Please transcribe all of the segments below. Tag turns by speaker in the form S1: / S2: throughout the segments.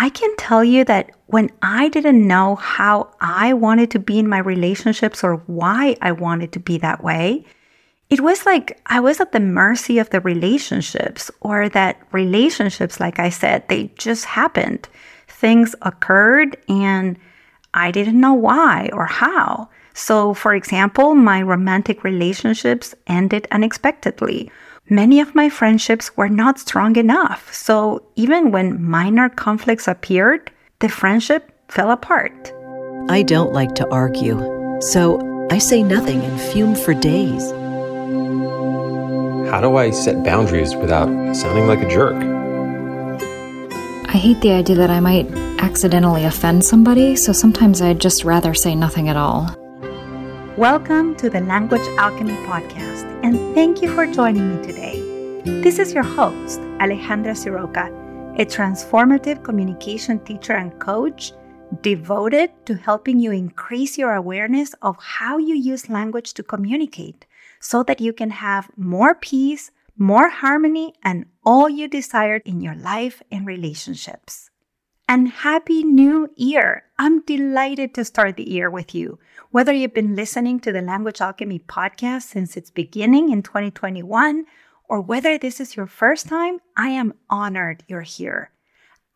S1: I can tell you that when I didn't know how I wanted to be in my relationships or why I wanted to be that way, it was like I was at the mercy of the relationships, or that relationships, like I said, they just happened. Things occurred and I didn't know why or how. So, for example, my romantic relationships ended unexpectedly. Many of my friendships were not strong enough. So, even when minor conflicts appeared, the friendship fell apart.
S2: I don't like to argue, so I say nothing and fume for days.
S3: How do I set boundaries without sounding like a jerk?
S4: I hate the idea that I might accidentally offend somebody, so sometimes I'd just rather say nothing at all.
S1: Welcome to the Language Alchemy Podcast, and thank you for joining me today. This is your host, Alejandra Siroca, a transformative communication teacher and coach devoted to helping you increase your awareness of how you use language to communicate so that you can have more peace, more harmony, and all you desire in your life and relationships. And Happy New Year! I'm delighted to start the year with you. Whether you've been listening to the Language Alchemy podcast since its beginning in 2021, or whether this is your first time, I am honored you're here.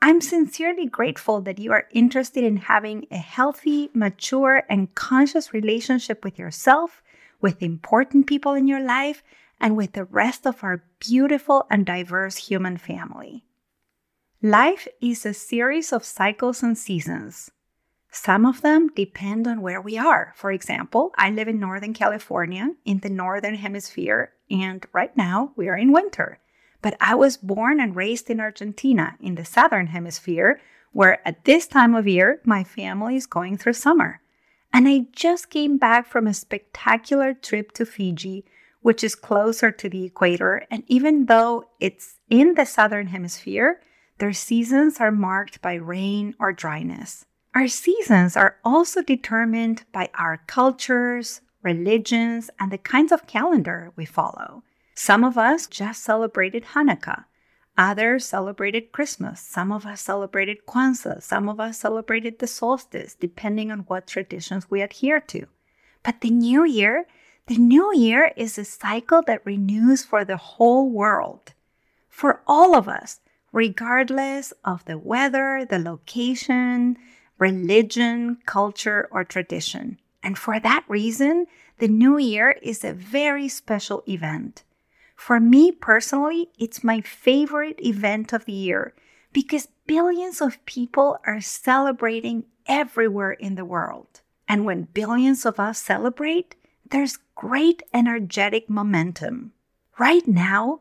S1: I'm sincerely grateful that you are interested in having a healthy, mature, and conscious relationship with yourself with important people in your life, and with the rest of our beautiful and diverse human family. Life is a series of cycles and seasons. Some of them depend on where we are. For example, I live in Northern California in the Northern Hemisphere, and right now we are in winter. But I was born and raised in Argentina in the Southern Hemisphere, where at this time of year my family is going through summer. And I just came back from a spectacular trip to Fiji, which is closer to the equator. And even though it's in the southern hemisphere, their seasons are marked by rain or dryness. Our seasons are also determined by our cultures, religions, and the kinds of calendar we follow. Some of us just celebrated Hanukkah. Others celebrated Christmas. Some of us celebrated Kwanzaa. Some of us celebrated the solstice, depending on what traditions we adhere to. But the new year, the new year is a cycle that renews for the whole world, for all of us, regardless of the weather, the location, religion, culture, or tradition. And for that reason, the new year is a very special event. For me personally, it's my favorite event of the year because billions of people are celebrating everywhere in the world. And when billions of us celebrate, there's great energetic momentum. Right now,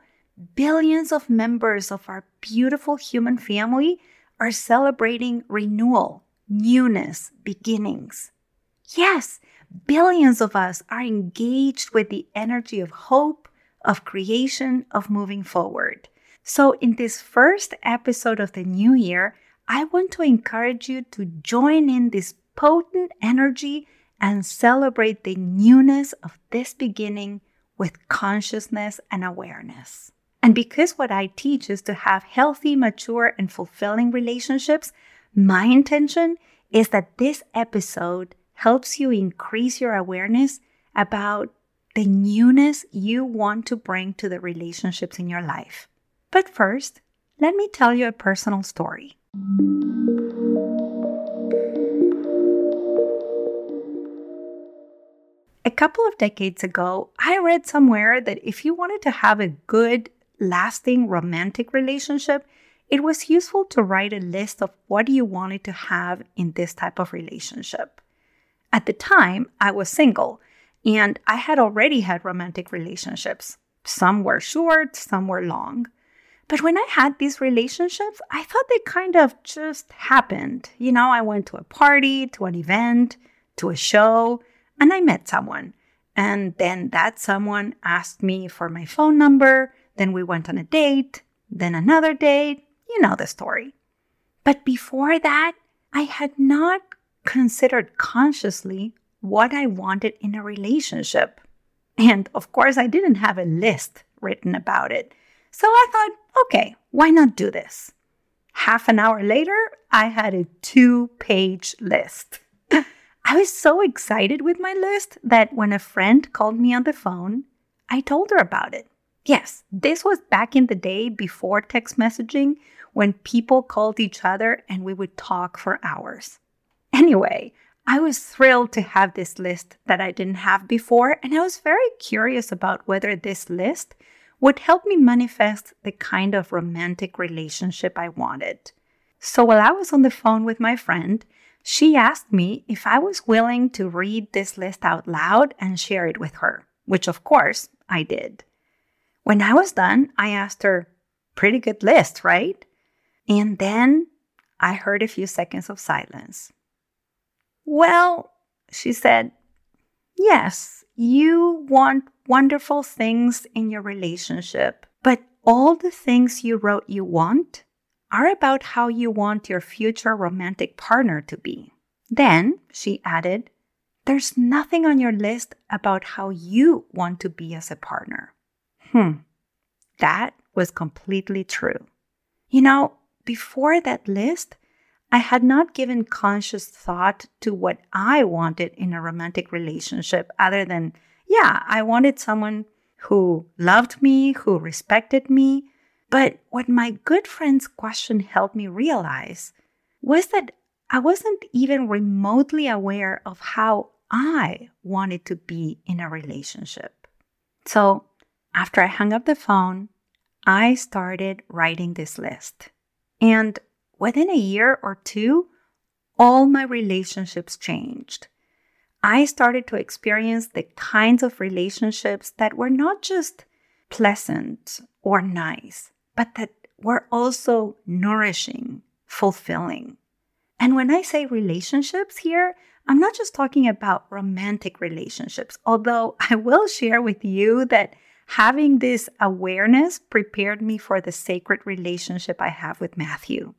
S1: billions of members of our beautiful human family are celebrating renewal, newness, beginnings. Yes, billions of us are engaged with the energy of hope, of creation, of moving forward. So, in this first episode of the new year, I want to encourage you to join in this potent energy and celebrate the newness of this beginning with consciousness and awareness. And because what I teach is to have healthy, mature, and fulfilling relationships, my intention is that this episode helps you increase your awareness about the newness you want to bring to the relationships in your life. But first, let me tell you a personal story. A couple of decades ago, I read somewhere that if you wanted to have a good, lasting romantic relationship, it was useful to write a list of what you wanted to have in this type of relationship. At the time, I was single and I had already had romantic relationships. Some were short, some were long. But when I had these relationships, I thought they kind of just happened. You know, I went to a party, to an event, to a show, and I met someone. And then that someone asked me for my phone number. Then we went on a date, then another date. You know the story. But before that, I had not considered consciously what I wanted in a relationship. And of course, I didn't have a list written about it. So I thought, okay, why not do this? half an hour later, I had a two page list. I was so excited with my list that when a friend called me on the phone, I told her about it. Yes, this was back in the day before text messaging when people called each other and we would talk for hours. Anyway, I was thrilled to have this list that I didn't have before, and I was very curious about whether this list would help me manifest the kind of romantic relationship I wanted. So while I was on the phone with my friend, she asked me if I was willing to read this list out loud and share it with her, which of course I did. When I was done, I asked her, Pretty good list, right? And then I heard a few seconds of silence. Well, she said, yes, you want wonderful things in your relationship, but all the things you wrote you want are about how you want your future romantic partner to be. Then, she added, there's nothing on your list about how you want to be as a partner. Hmm, that was completely true. You know, before that list, I had not given conscious thought to what I wanted in a romantic relationship other than, yeah, I wanted someone who loved me, who respected me. But what my good friend's question helped me realize was that I wasn't even remotely aware of how I wanted to be in a relationship. So after I hung up the phone, I started writing this list. And within a year or two, all my relationships changed. I started to experience the kinds of relationships that were not just pleasant or nice, but that were also nourishing, fulfilling. And when I say relationships here, I'm not just talking about romantic relationships, although I will share with you that having this awareness prepared me for the sacred relationship I have with Matthew.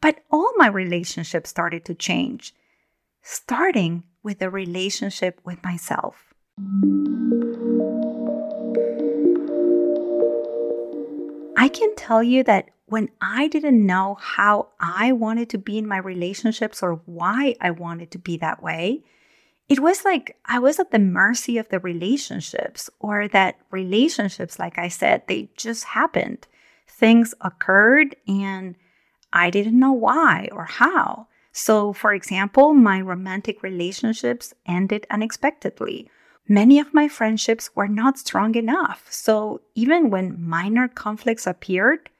S1: But all my relationships started to change, starting with the relationship with myself. I can tell you that when I didn't know how I wanted to be in my relationships or why I wanted to be that way, it was like I was at the mercy of the relationships, or that relationships, like I said, they just happened. Things occurred and I didn't know why or how. So, for example, my romantic relationships ended unexpectedly. Many of my friendships were not strong enough. So, even when minor conflicts appeared,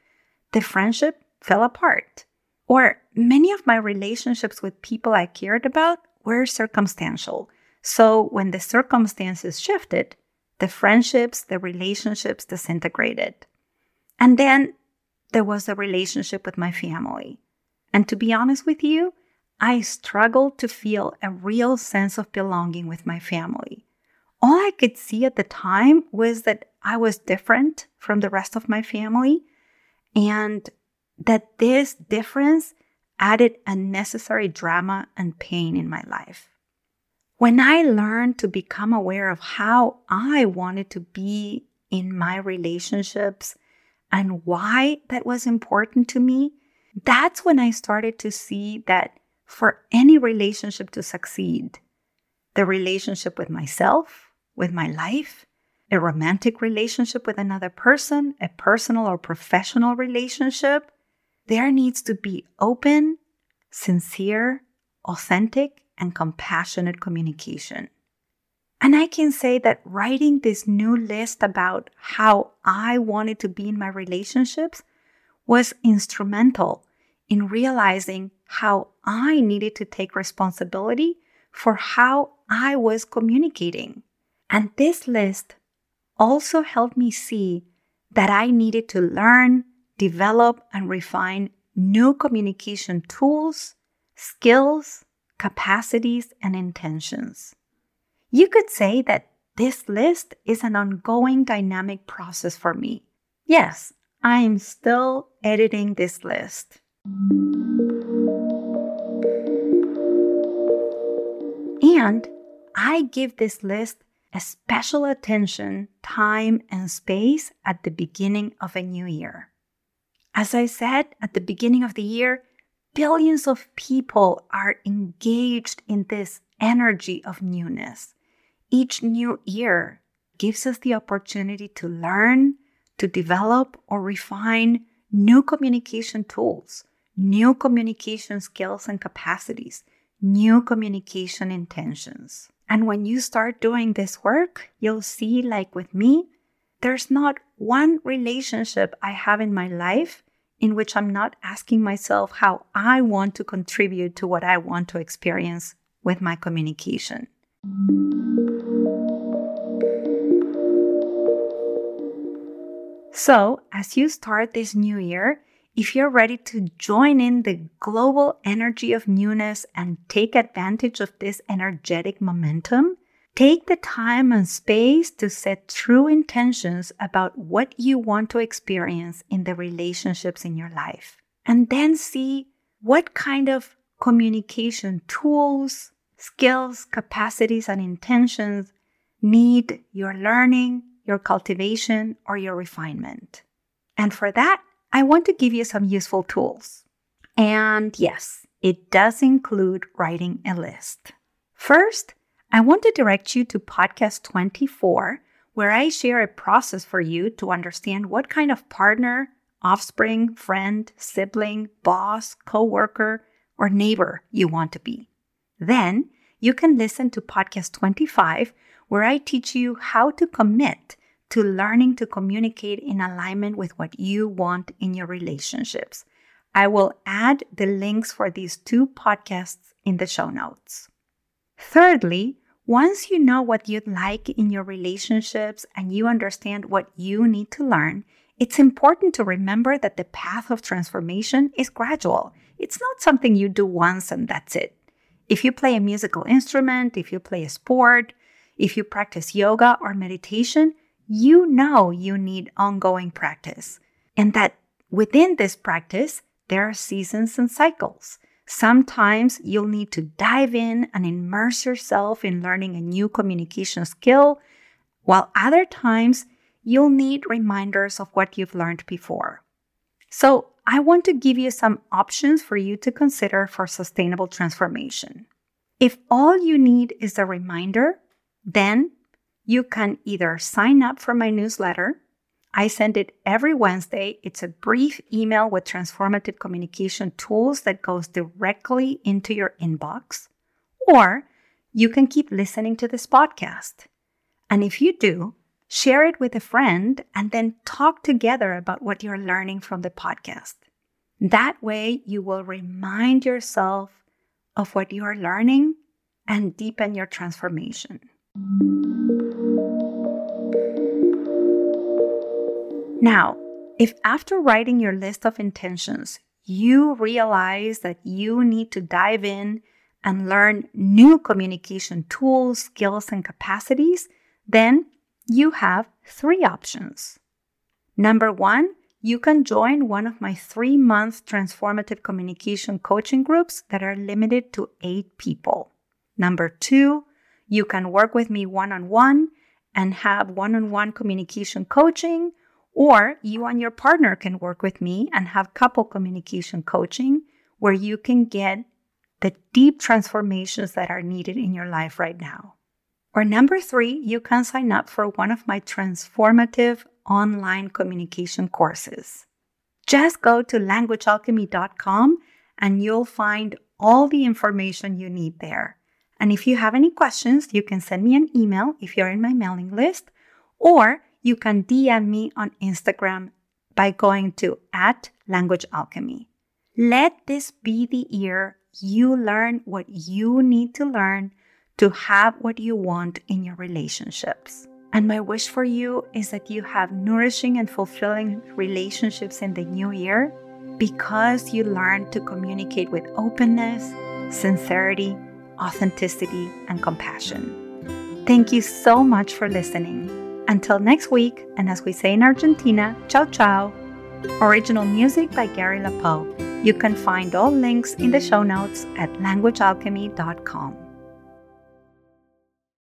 S1: the friendship fell apart. Or many of my relationships with people I cared about were circumstantial. So, when the circumstances shifted, the friendships, the relationships disintegrated. And then there was a relationship with my family. And to be honest with you, I struggled to feel a real sense of belonging with my family. All I could see at the time was that I was different from the rest of my family and that this difference added unnecessary drama and pain in my life. When I learned to become aware of how I wanted to be in my relationships and why that was important to me, that's when I started to see that for any relationship to succeed, the relationship with myself, with my life, a romantic relationship with another person, a personal or professional relationship, there needs to be open, sincere, authentic, and compassionate communication. And I can say that writing this new list about how I wanted to be in my relationships was instrumental in realizing how I needed to take responsibility for how I was communicating. And this list also helped me see that I needed to learn, develop, and refine new communication tools, skills, capacities, and intentions. You could say that this list is an ongoing dynamic process for me. Yes, I am still editing this list. And I give this list a special attention, time, and space at the beginning of a new year. As I said at the beginning of the year, billions of people are engaged in this energy of newness. Each new year gives us the opportunity to learn, to develop, or refine new communication tools, new communication skills and capacities, new communication intentions. And when you start doing this work, you'll see, like with me, there's not one relationship I have in my life in which I'm not asking myself how I want to contribute to what I want to experience with my communication. So, as you start this new year, if you're ready to join in the global energy of newness and take advantage of this energetic momentum, take the time and space to set true intentions about what you want to experience in the relationships in your life. And then see what kind of communication tools, skills, capacities, and intentions need your learning, your cultivation, or your refinement. And for that, I want to give you some useful tools. And yes, it does include writing a list. First, I want to direct you to podcast 24, where I share a process for you to understand what kind of partner, offspring, friend, sibling, boss, coworker, or neighbor you want to be. Then you can listen to podcast 25, where I teach you how to commit to learning to communicate in alignment with what you want in your relationships. I will add the links for these two podcasts in the show notes. Thirdly, once you know what you'd like in your relationships and you understand what you need to learn, it's important to remember that the path of transformation is gradual. It's not something you do once and that's it. If you play a musical instrument, if you play a sport, if you practice yoga or meditation, you know you need ongoing practice and that within this practice, there are seasons and cycles. Sometimes you'll need to dive in and immerse yourself in learning a new communication skill, while other times you'll need reminders of what you've learned before. So, I want to give you some options for you to consider for sustainable transformation. If all you need is a reminder, then you can either sign up for my newsletter. I send it every Wednesday. It's a brief email with transformative communication tools that goes directly into your inbox. Or you can keep listening to this podcast. And if you do, share it with a friend and then talk together about what you're learning from the podcast. That way, you will remind yourself of what you are learning and deepen your transformation. Now, if after writing your list of intentions, you realize that you need to dive in and learn new communication tools, skills, and capacities, then you have three options. Number one, you can join one of my three month transformative communication coaching groups that are limited to eight people. Number two, you can work with me one on one and have one on one communication coaching or you and your partner can work with me and have couple communication coaching where you can get the deep transformations that are needed in your life right now. Or number three, you can sign up for one of my transformative online communication courses. Just go to languagealchemy.com and you'll find all the information you need there. And if you have any questions, you can send me an email if you're in my mailing list, or you can DM me on Instagram by going to at Language Alchemy. Let this be the year you learn what you need to learn to have what you want in your relationships. And my wish for you is that you have nourishing and fulfilling relationships in the new year because you learn to communicate with openness, sincerity, authenticity, and compassion. Thank you so much for listening. Until next week, and as we say in Argentina, ciao ciao. Original music by Gary LaPoe. You can find all links in the show notes at languagealchemy.com.